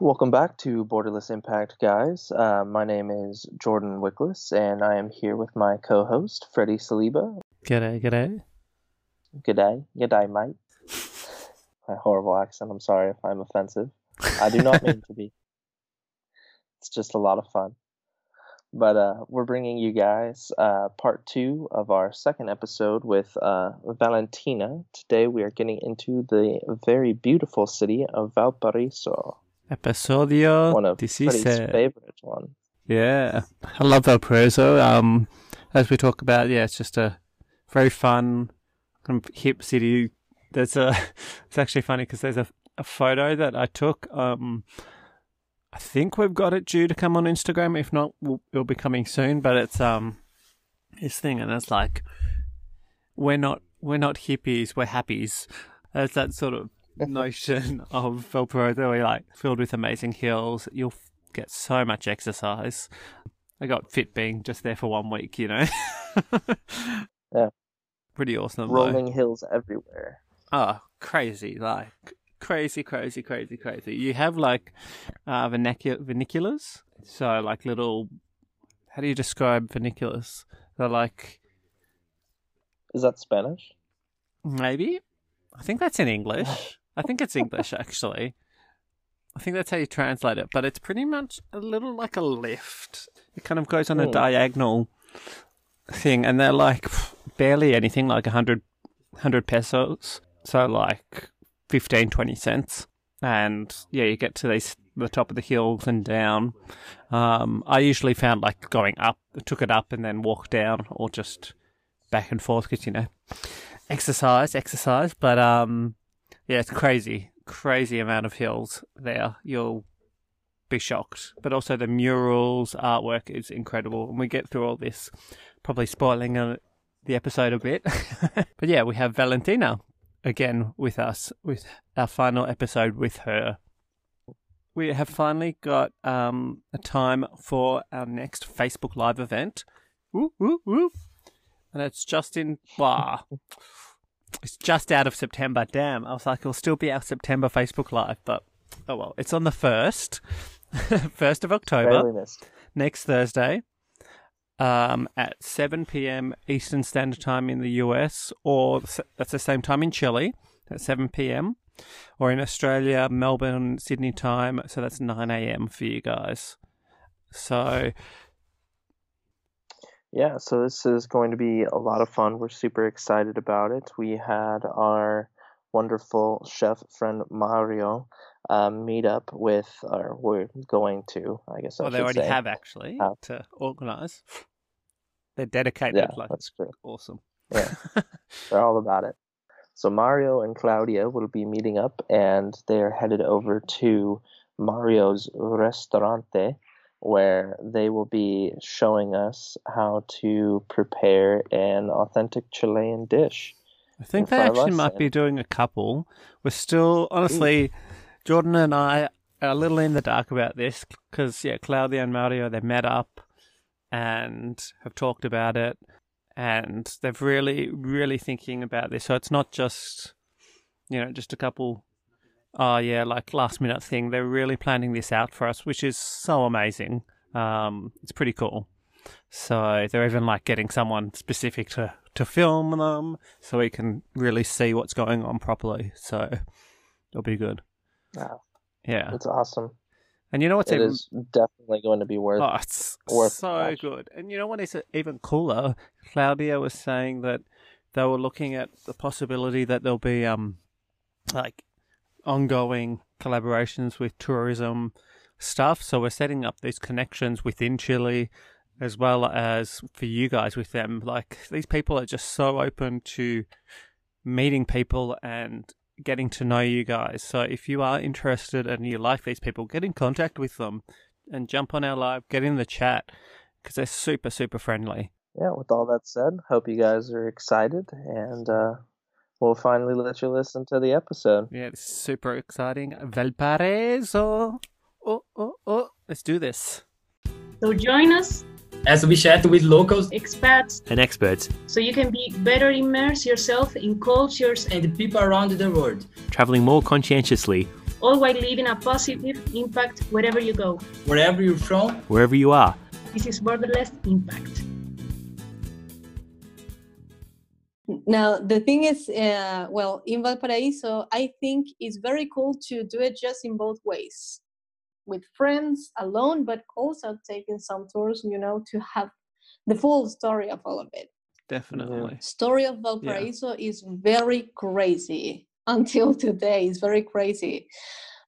Welcome back to Borderless Impact, guys. Uh, my name is Jordan Wickless, and I am here with my co-host Freddie Saliba. G'day, g'day. G'day, g'day, mate. My horrible accent. I'm sorry if I'm offensive. I do not mean to be. It's just a lot of fun. But uh, we're bringing you guys uh, part two of our second episode with uh, Valentina. Today we are getting into the very beautiful city of Valparaiso. Episodio One of Freddie's 16. favorite ones. Yeah, I love Valparaiso. Um, as we talk about, yeah, it's just a very fun, kind of hip city. There's a, it's actually funny because there's a, a photo that I took. Um, I think we've got it due to come on Instagram. If not, we'll, it'll be coming soon. But it's um, this thing, and it's like, we're not we're not hippies, we're happies. There's that sort of notion of Valparaiso, like filled with amazing hills. You'll get so much exercise. I got fit being just there for one week, you know. Yeah. Pretty awesome. though. Rolling hills everywhere. Oh, crazy! Like crazy, crazy, crazy, crazy. You have like uh, vernacu- so like little. How do you describe vernaculars? They're like Is that Spanish? maybe. I think that's in English. I think it's English actually. I think that's how you translate it, but it's pretty much a little like a lift. It kind of goes on a Hmm. diagonal thing, and they're like barely anything, like a hundred, hundred pesos. So like 15, 20 cents. And yeah, you get to these the top of the hills and down. Um, I usually found like going up, took it up and then walked down, or just back and forth because you know, exercise, exercise. But um, yeah, it's crazy, crazy amount of hills there. You'll be shocked. But also the murals, artwork is incredible, and we get through all this, probably spoiling the episode a bit. but yeah, we have Valentina again with us with our final episode with her. We have finally got um, a time for our next Facebook Live event. Woo, woo, woo. And it's just in, wow, it's just out of September. Damn, I was like, it'll still be our September Facebook Live, but oh well. It's on the 1st, 1st of October next Thursday um, at 7 p.m. Eastern Standard Time in the US, or that's the same time in Chile at 7 p.m., or in Australia, Melbourne, Sydney time, so that's 9 a.m. for you guys. So, Yeah, so this is going to be a lot of fun. We're super excited about it. We had our wonderful chef friend Mario um, meet up with, or we're going to, I guess I they already say. have actually Uh, to organise. They're dedicated, Yeah, like that's true. awesome. Yeah. They're all about it. So Mario and Claudia will be meeting up, and they're headed over to Mario's Restaurante, where they will be showing us how to prepare an authentic Chilean dish. I think in they actually might be doing a couple. We're still, honestly, Jordan and I are a little in the dark about this because, yeah, Claudia and Mario, they met up and have talked about it and they've really, really thinking about this. So it's not just, you know, just a couple, oh, yeah, like last minute thing. They're really planning this out for us, which is so amazing. Um, it's pretty cool. So they're even like getting someone specific to, to film them so we can really see what's going on properly. So it'll be good. Wow. Yeah. It's awesome. And you know what's It even, is definitely going to be worth oh, it's worth so good. And you know what is even cooler? Claudia was saying that they were looking at the possibility that there'll be um like ongoing collaborations with tourism stuff. So we're setting up these connections within Chile as well as for you guys with them. Like these people are just so open to meeting people and getting to know you guys. So if you are interested and you like these people, get in contact with them and jump on our live, get in the chat because they're super, super friendly. yeah, with all that said, hope you guys are excited and uh, we'll finally let you listen to the episode. Yeah, this is super exciting. Valparaiso. Oh, oh, oh. Let's do this. So join us, as we chat with locals expats, and experts so you can be better immerse yourself in cultures and people around the world. traveling more conscientiously, all while leaving a positive impact wherever you go. Wherever you're from, Wherever you are. This is Borderless Impact. Now, the thing is, uh, well, in Valparaiso, I think it's very cool to do it just in both ways with friends, alone, but also taking some tours, you know, to have the full story of all of it. Definitely. Story of Valparaiso is very crazy until today. It's very crazy.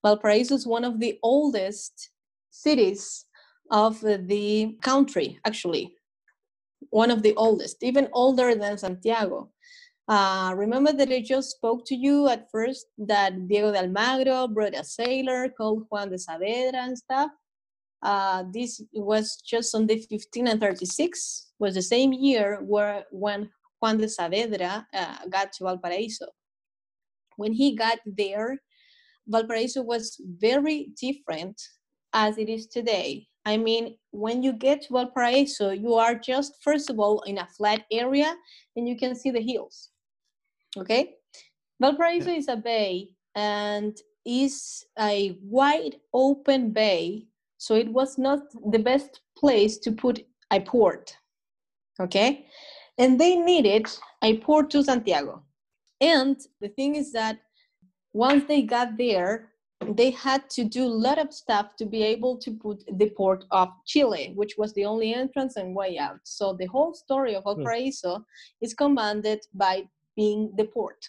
Valparaiso is one of the oldest cities of the country, actually. One of the oldest, even older than Santiago. Uh, remember that I just spoke to you at first that Diego de Almagro brought a sailor called Juan de Saavedra and stuff. Uh, this was just on the 15 and 36, was the same year where when Juan de Saavedra uh, got to Valparaiso. When he got there, Valparaiso was very different as it is today. I mean, when you get to Valparaiso, you are just, first of all, in a flat area and you can see the hills. Okay? Valparaiso is a bay and is a wide open bay, so it was not the best place to put a port. Okay? And they needed a port to Santiago. And the thing is that once they got there, they had to do a lot of stuff to be able to put the port of Chile, which was the only entrance and way out. So the whole story of hmm. Valparaiso is commanded by being the port.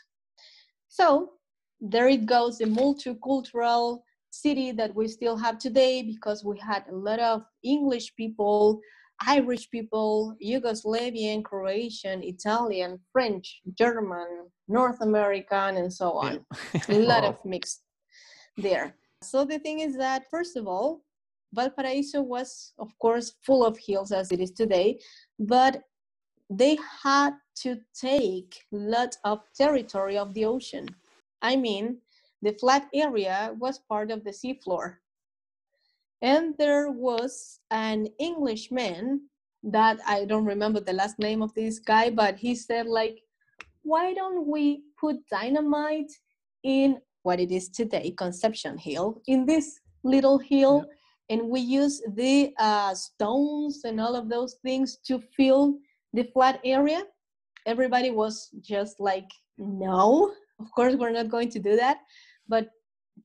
So there it goes, the multicultural city that we still have today because we had a lot of English people, Irish people, Yugoslavian, Croatian, Italian, French, German, North American, and so on. a lot of mixed there. So the thing is that, first of all, Valparaiso was, of course, full of hills as it is today, but they had to take lot of territory of the ocean. I mean, the flat area was part of the seafloor. And there was an Englishman that I don't remember the last name of this guy, but he said like, why don't we put dynamite in what it is today, Conception Hill, in this little hill, yeah. and we use the uh, stones and all of those things to fill the flat area? Everybody was just like, no, of course we're not going to do that. But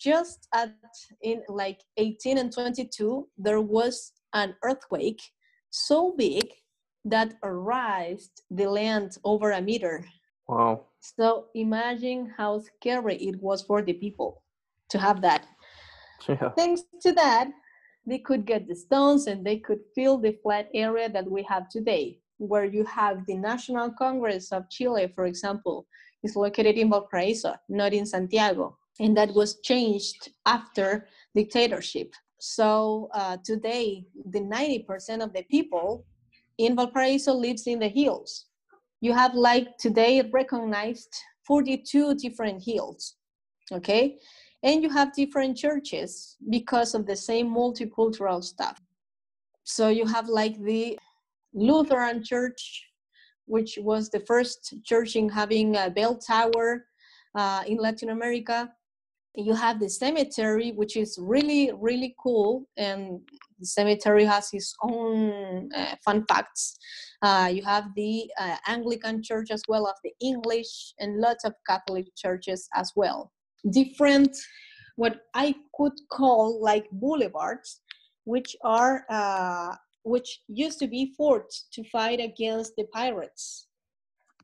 just at in like 18 and 22, there was an earthquake so big that raised the land over a meter. Wow. So imagine how scary it was for the people to have that. Yeah. Thanks to that, they could get the stones and they could fill the flat area that we have today, where you have the National Congress of Chile, for example, is located in Valparaiso, not in Santiago. And that was changed after dictatorship. So uh, today, the 90% of the people in Valparaiso lives in the hills you have like today recognized 42 different hills okay? And you have different churches because of the same multicultural stuff. So you have like the lutheran church which was the first church in having a bell tower uh, in latin america. You have the cemetery which is really really cool and the cemetery has its own uh, fun facts uh, you have the uh, anglican church as well as the english and lots of catholic churches as well. Different what i could call like boulevards which are uh, which used to be forts to fight against the pirates.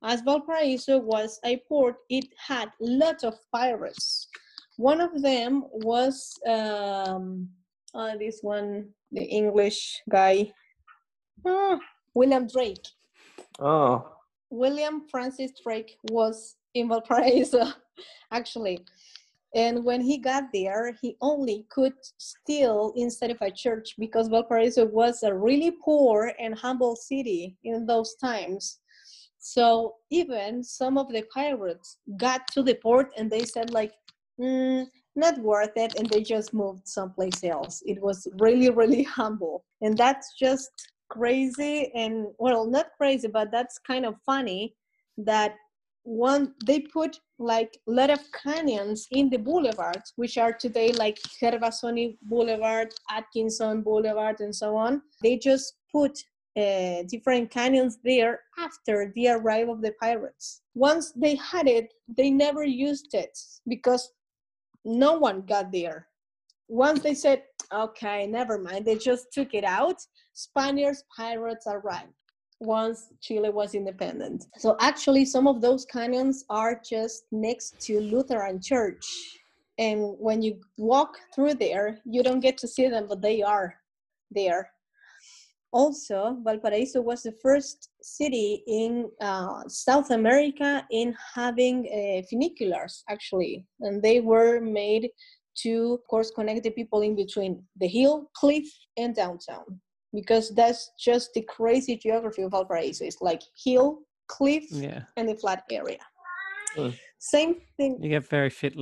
As valparaiso was a port it had lots of pirates. One of them was um, uh, this one, the English guy, oh, William Drake. Oh. William Francis Drake was in Valparaiso, actually. And when he got there, he only could steal instead of a church because Valparaiso was a really poor and humble city in those times. So even some of the pirates got to the port and they said like, mm, not worth it and they just moved someplace else it was really really humble and that's just crazy and well not crazy but that's kind of funny that one they put like a lot of canyons in the boulevards, which are today like Gervasoni Boulevard, Atkinson Boulevard, and so on. They just put uh, different canyons there after the arrival of the pirates. Once they had it, they never used it because no one got there. Once they said, okay, never mind, they just took it out. Spaniards, pirates arrived once Chile was independent. So actually, some of those canyons are just next to Lutheran Church. And when you walk through there, you don't get to see them, but they are there. Also, Valparaiso was the first city in uh, South America in having uh, funiculars, actually. And they were made to, of course, connect the people in between the hill, cliff, and downtown because that's just the crazy geography of Valparaiso. It's like hill, cliff, Yeah. and a flat area. Mm. Same thing. You get very fit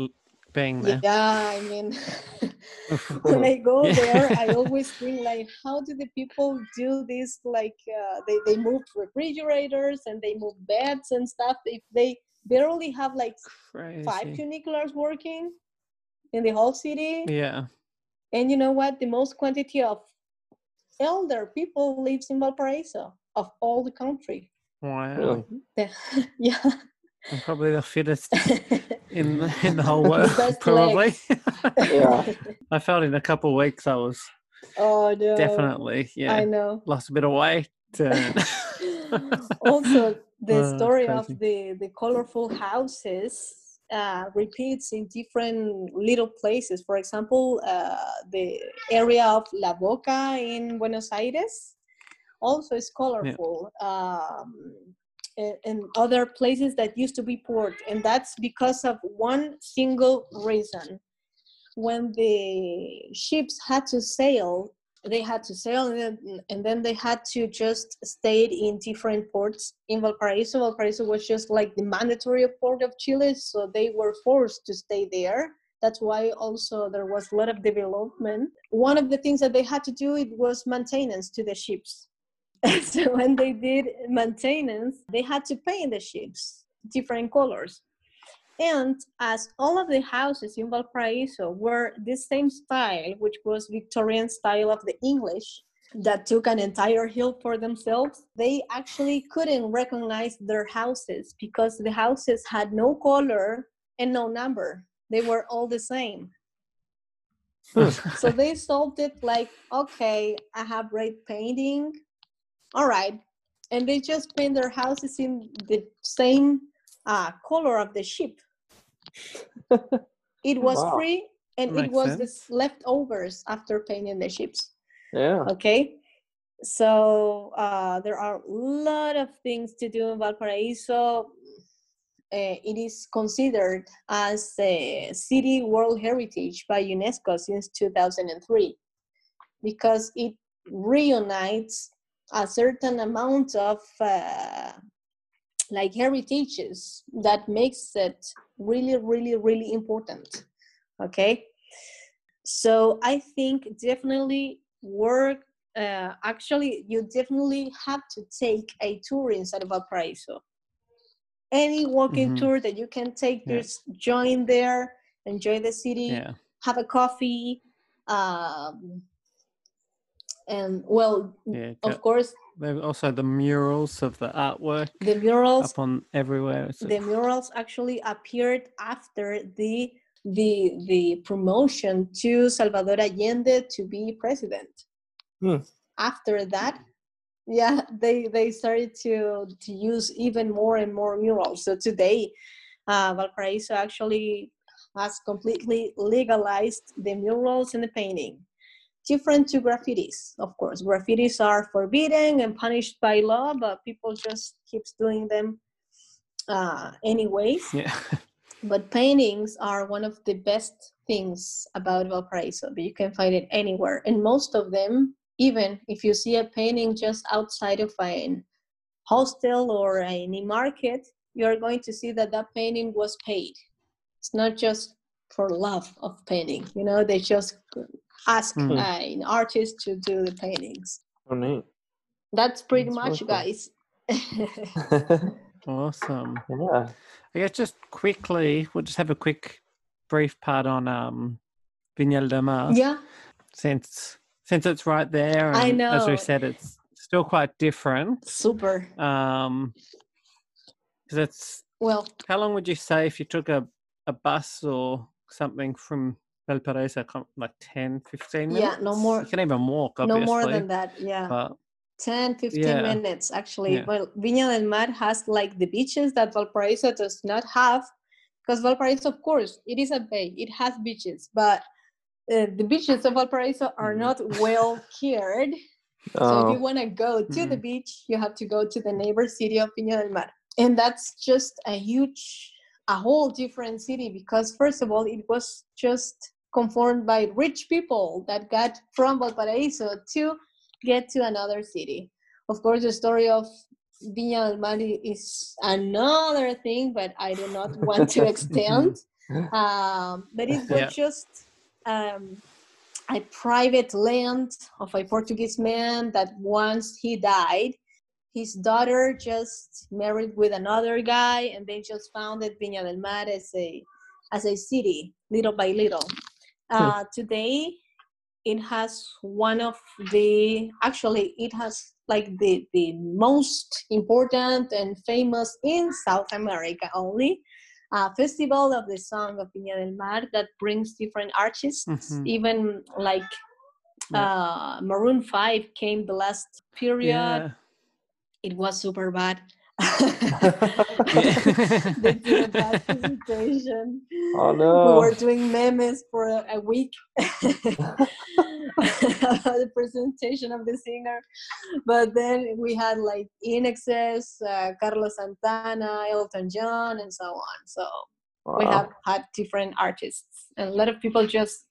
being there. Yeah, I mean, when I go Yeah. there, I always think like, how do the people do this? Like, uh, they they move refrigerators and they move beds and stuff. If they they only have like five Crazy. funiculars working in the whole city, Yeah. and you know what? The most quantity of elder people lives in Valparaiso of all the country. Wow. Really? The- yeah. I'm probably the fittest in the, in the whole world. Best probably. Yeah. I felt in a couple of weeks I was oh no. definitely yeah I know. lost a bit of weight. also, the Uh, story of the the colorful houses uh, repeats in different little places. For example, uh, the area of La Boca in Buenos Aires also is colorful. Um, and, and other places that used to be port, and that's because of one single reason. When the ships had to sail, they had to sail and then, and then they had to just stay in different ports in Valparaiso. Valparaiso was just like the mandatory port of Chile, so they were forced to stay there. That's why also there was a lot of development. One of the things that they had to do it was maintenance to the ships. so when they did maintenance, they had to paint the ships different colors. And as all of the houses in Valparaiso were the same style, which was Victorian style of the English, that took an entire hill for themselves, they actually couldn't recognize their houses because the houses had no color and no number. They were all the same. so they solved it like, okay, I have red painting. All right. And they just paint their houses in the same uh, color of the ship. it was Wow. free and it was sense. the leftovers after painting the ships. Yeah. Okay. So uh, there are a lot of things to do in Valparaiso. Uh, it is considered as a city world heritage by UNESCO since 2003 because it reunites a certain amount of uh, like heritages that makes it really really really important okay so i think definitely work uh, actually you definitely have to take a tour inside of valparaiso any walking Mhm. tour that you can take Yeah. just join there enjoy the city yeah. have a coffee um, and well Yeah. of course There also the murals of the artwork the murals up on everywhere. It's the murals actually appeared after the the the promotion to Salvador Allende to be president. Hmm. After that, yeah, they they started to to use even more and more murals. So today, uh, Valparaiso actually has completely legalized the murals and the painting. Different to graffitis, of course. Graffitis are forbidden and punished by law, but people just keeps doing them uh, anyways. yeah. But paintings are one of the best things about Valparaiso. But you can find it anywhere, and most of them, even if you see a painting just outside of an hostel or any market, you are going to see that that painting was paid. It's not just for love of painting. You know, they just ask Mhm. uh, an artist to do the paintings. Oh, neat. That's pretty That's much, really guys. Awesome. Yeah. I guess just quickly, we'll just have a quick, brief part on um, Viña del Mar. Yeah, Since since it's right there, and I as we said, it's still quite different. super. Um, because it's Well, how long would you say if you took a a bus or something from Valparaiso, like 10, 15 minutes? Yeah, no more- You can even walk, obviously. no more than that. Yeah. But 10 15 Yeah. minutes actually Yeah. well viña del mar has like the beaches that valparaiso does not have because valparaiso of course it is a bay it has beaches but uh, the beaches of valparaiso are Mhm. not well cared Oh. so if Oh, you want to go to the Mhm. beach you have to go to the neighbor city of viña del mar and that's just a huge a whole different city because first of all it was just conformed by rich people that got from valparaiso to get to another city. Of course, the story of Viña del Mar is another thing, but I do not want to extend. Um, but it was Yeah. just um, a private land of a Portuguese man that once he died, his daughter just married with another guy, and they just founded Viña del Mar as a as a city, little by little. Uh, today, it has one of the actually it has like the the most important and famous in South America only uh, festival of the song of Viña del Mar that brings different artists Mhm. even like uh, Maroon 5 came the last period yeah. it was super bad. they did a bad presentation. Oh no! we were doing memes for a, a week. The presentation of the singer. But then we had like INXS uh, carlos santana elton john and so on. So we have had different artists. And a lot of people just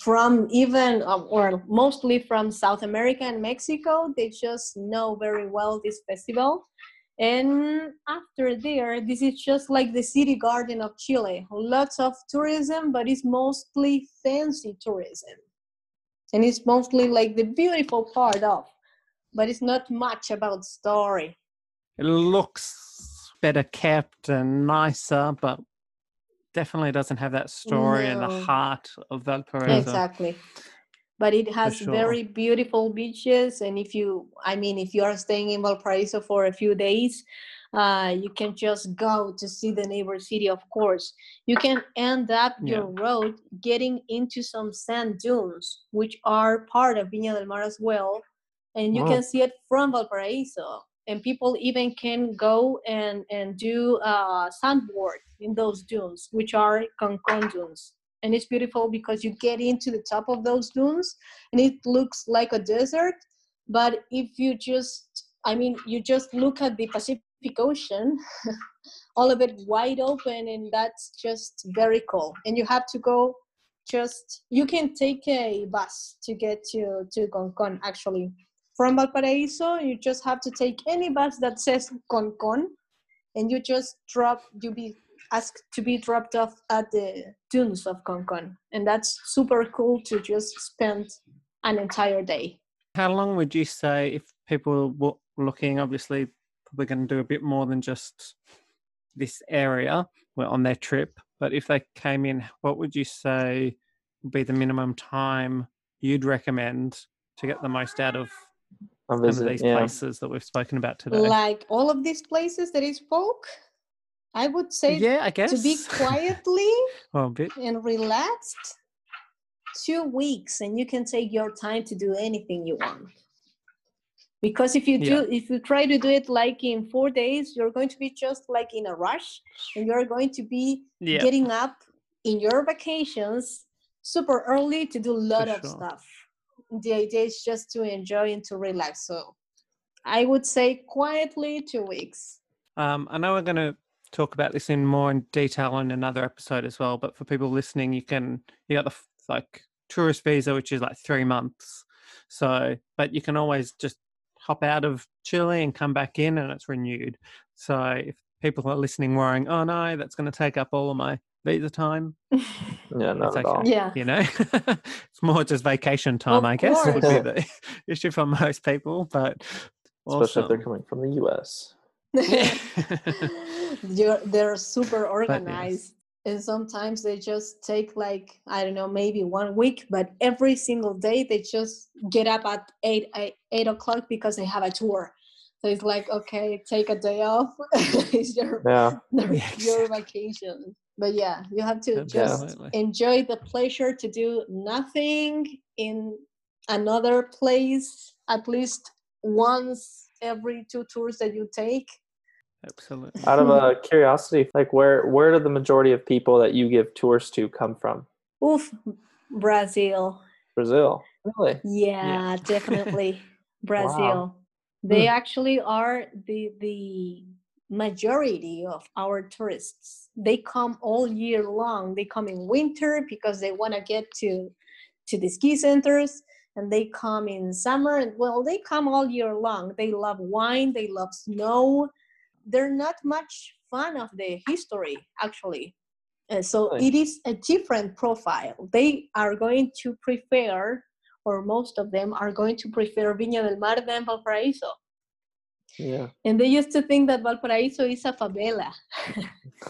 from even um, or mostly from south america and mexico they just know very well this festival. And after there this is just like the city garden of chile. Lots of tourism but it's mostly fancy tourism. And it's mostly like the beautiful part of but it's not much about story. It looks better kept and nicer, but definitely doesn't have that story and the heart of Valparaiso. Exactly. But it has sure. very beautiful beaches, and if you, I mean, if you are staying in Valparaiso for a few days, uh, you can just go to see the neighbor city. Of course, you can end up your road getting into some sand dunes, which are part of Viña del Mar as well, and you Wow. can see it from Valparaiso. And people even can go and and do uh, sandboard in those dunes, which are Concon dunes. And it's beautiful because you get into the top of those dunes and it looks like a desert but if you just i mean you just look at the pacific ocean all of it wide open and that's just very cool. And you have to go just you can take a bus to get to to concon actually from valparaiso you just have to take any bus that says concon and you just drop you be asked to be dropped off at the dunes of Concon. And that's super cool to just spend an entire day. How long would you say if people were looking, obviously, probably going to do a bit more than just this area We're on their trip, but if they came in, what would you say would be the minimum time you'd recommend to get the most out of some of these yeah. places that we've spoken about today? Like all of these places that I spoke, I would say yeah, I guess. to be quietly well, a bit. and relaxed, two weeks, and you can take your time to do anything you want. Because if you do, Yeah. if you try to do it like in four days, you're going to be just like in a rush, and you're going to be Yeah. getting up in your vacations super early to do a lot of sure. stuff. The idea is just to enjoy and to relax. So I would say quietly two weeks. Um, I know we're going to talk about this in more in detail in another episode as well. But for people listening, you can you got the like tourist visa, which is like three months. So, but you can always just hop out of Chile and come back in, and it's renewed. So if people are listening, worrying, oh no, that's going to take up all of my visa time, Yeah, not It's at okay. all. Yeah. you know, it's more just vacation time, Of I guess, would be the issue for most people. But Especially if they're coming from the US. You're, they're super organized. And sometimes they just take like, I don't know, maybe one week, but every single day they just get up at eight, eight, eight o'clock because they have a tour. So it's like, okay, take a day off. it's your, Yeah. your vacation. But yeah, you have to just Absolutely. enjoy the pleasure to do nothing in another place at least once every two tours that you take. Absolutely. Out of uh, curiosity, like where where do the majority of people that you give tours to come from? Oof, Brazil. Brazil. Really? Yeah, definitely Brazil. They hmm. actually are the the majority of our tourists. They come all year long. They come in winter because they want to get to to the ski centers and they come in summer and well they come all year long. They love wine, they love snow. They're not much fan of the history actually. So it is a different profile. They are going to prefer or most of them are going to prefer Viña del Mar than Valparaiso. Yeah. And they used to think that Valparaiso is a favela.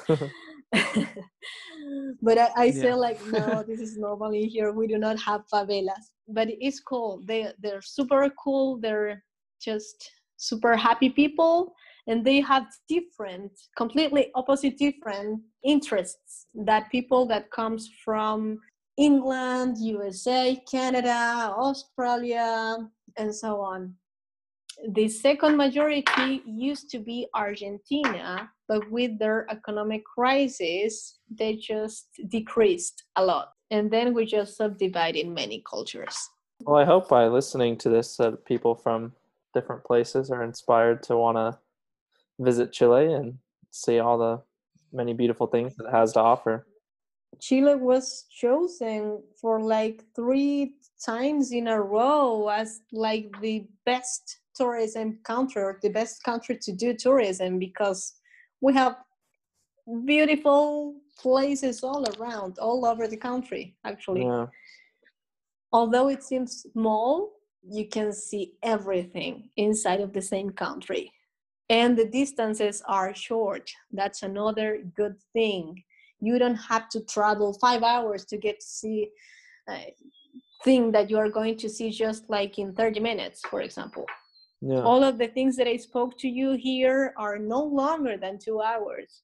but I, I say like, no, this is normally here. We do not have favelas. But it's cool. They they're super cool. They're just super happy people. And they have different, completely opposite different interests that people that comes from England, USA, Canada, Australia, and so on. The second majority used to be Argentina, but with their economic crisis, they just decreased a lot. And then we just subdivide in many cultures. Well, I hope by listening to this that people from different places are inspired to want to visit Chile and see all the many beautiful things it has to offer. Chile was chosen for like three times in a row as like the best tourism country or the best country to do tourism because we have beautiful places all around, all over the country, actually. Yeah. Although it seems small, you can see everything inside of the same country. And the distances are short. That's another good thing. You don't have to travel five hours to get to see a thing that you are going to see just like in 30 minutes, for example. Yeah. All of the things that I spoke to you here are no longer than two hours.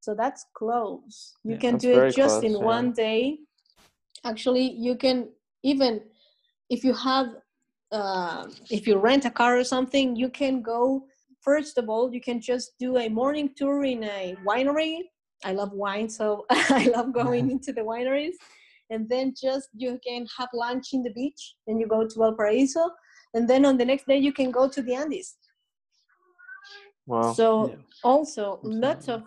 So that's close. You Yeah, can do it just close, in yeah. one day. Actually, you can even if you have uh, if you rent a car or something, you can go. First of all, you can just do a morning tour in a winery. I love wine, so I love going into the wineries. And then just you can have lunch in the beach, and you go to Valparaiso, and then on the next day you can go to the Andes. Wow. So Yeah. also lots of,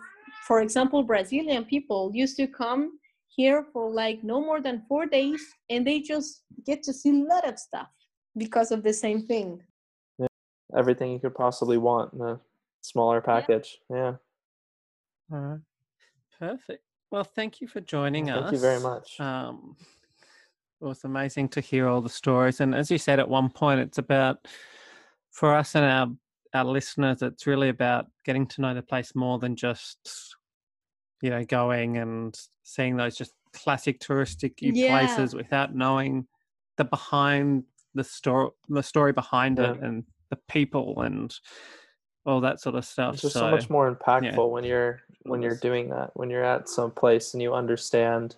for example, Brazilian people used to come here for like no more than four days, and they just get to see a lot of stuff because of the same thing. Yeah, everything you could possibly want in a smaller package. Yeah. All right. Perfect. Well, thank you for joining us. Thank you very much. Um, it was amazing to hear all the stories, and as you said at one point, it's about for us and our our listeners. It's really about getting to know the place more than just you know going and seeing those just classic touristic Yeah. places without knowing the behind the story, the story behind it, and the people and all that sort of stuff. It's just so so much more impactful yeah. when you're when you're doing that when you're at some place and you understand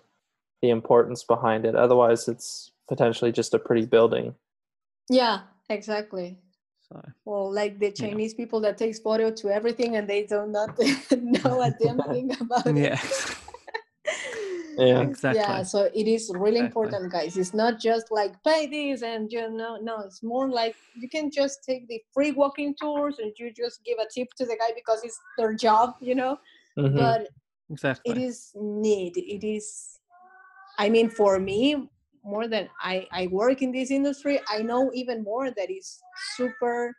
the importance behind it otherwise it's potentially just a pretty building Yeah, exactly. so Well, like the Chinese people that takes photo to everything and they do not know a damn thing about it. yeah. Yeah. Exactly. Yeah, so it is really Exactly. important, guys. It's not just like pay this and you know, no, it's more like you can just take the free walking tours and you just give a tip to the guy because it's their job, you know. Mhm. But exactly. it is need. It is. I mean, for me, more than I I work in this industry, I know even more that is super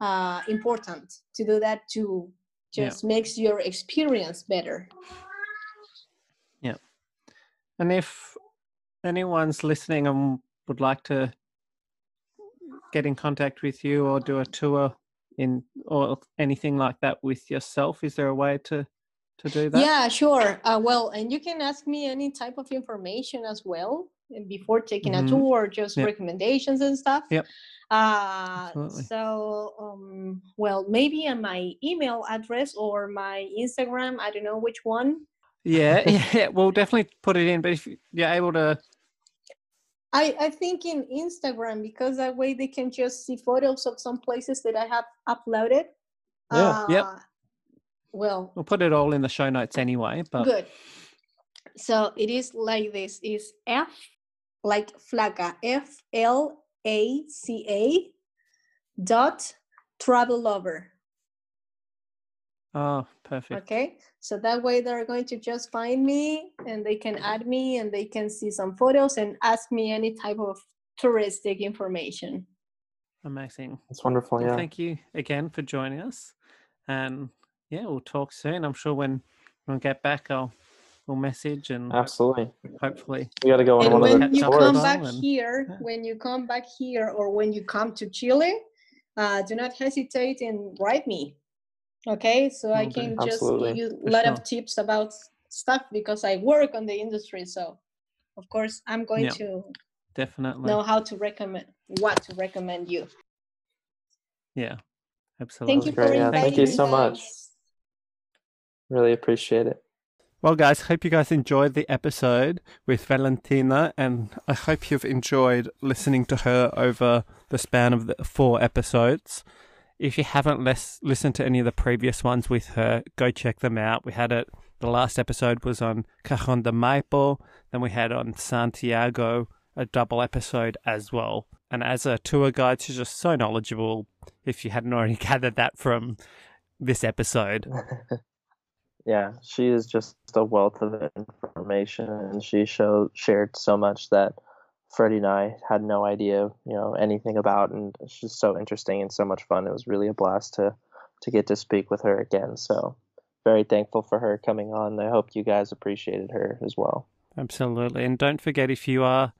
uh, important to do that to Yeah. just makes your experience better. And if anyone's listening and would like to get in contact with you or do a tour, in or anything like that with yourself? Is there a way to to do that? Yeah, sure. Uh, well, and you can ask me any type of information as well before taking Mhm. a tour, just Yep. recommendations and stuff. Yep. Uh, Absolutely. so, um, well, maybe on my email address or my Instagram. I don't know which one. Yeah, yeah. We'll definitely put it in. But if you're able to, I, I think in Instagram because that way they can just see photos of some places that I have uploaded. Yeah. Yep. Uh, Well, we'll put it all in the show notes anyway. But good. So it is like this: is F like flaca F L A C A dot travel lover. oh, perfect. Okay, so that way they're going to just find me and they can add me and they can see some photos and ask me any type of touristic information. Amazing. It's wonderful. Well, thank you again for joining us, and yeah, we'll talk soon. I'm sure when when we get back, I'll we'll message and Absolutely. hopefully We got to go on and one when of the you catch up come back and- here yeah. when you come back here or when you come to chile uh, do not hesitate and write me okay so i Will do. can just Absolutely. give you a lot sure. of tips about stuff because i work on the industry so of course i'm going Yeah. to definitely. know how to recommend what to recommend you Yeah, absolutely. thank you for yeah, inviting thank you me, so much. guys. Really appreciate it. Well, guys, hope you guys enjoyed the episode with Valentina, and I hope you've enjoyed listening to her over the span of the four episodes. If you haven't les- listened to any of the previous ones with her, go check them out. We had it, the last episode was on Cajon de Maipo, then we had on Santiago, a double episode as well. And as a tour guide, she's just so knowledgeable, if you hadn't already gathered that from this episode. yeah, she is just a wealth of information, and she showed shared so much that Freddie and I had no idea, you know, anything about, and it's just so interesting and so much fun. It was really a blast to to get to speak with her again. So very thankful for her coming on. I hope you guys appreciated her as well. Absolutely. And don't forget if you are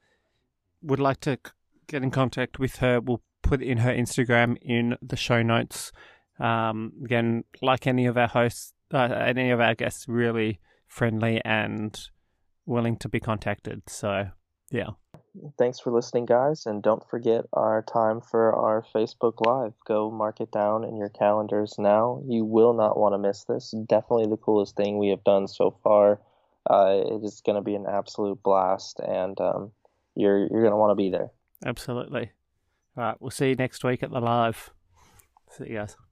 would like to get in contact with her, we'll put in her Instagram in the show notes. Um, again, like any of our hosts, uh, any of our guests, really friendly and willing to be contacted. So, yeah. Thanks for listening, guys, and don't forget our time for our Facebook Live. Go mark it down in your calendars now. You will not want to miss this. Definitely the coolest thing we have done so far. Uh, it is going to be an absolute blast, and um, you're you're going to want to be there. Absolutely. All right. We'll see you next week at the live. See you guys.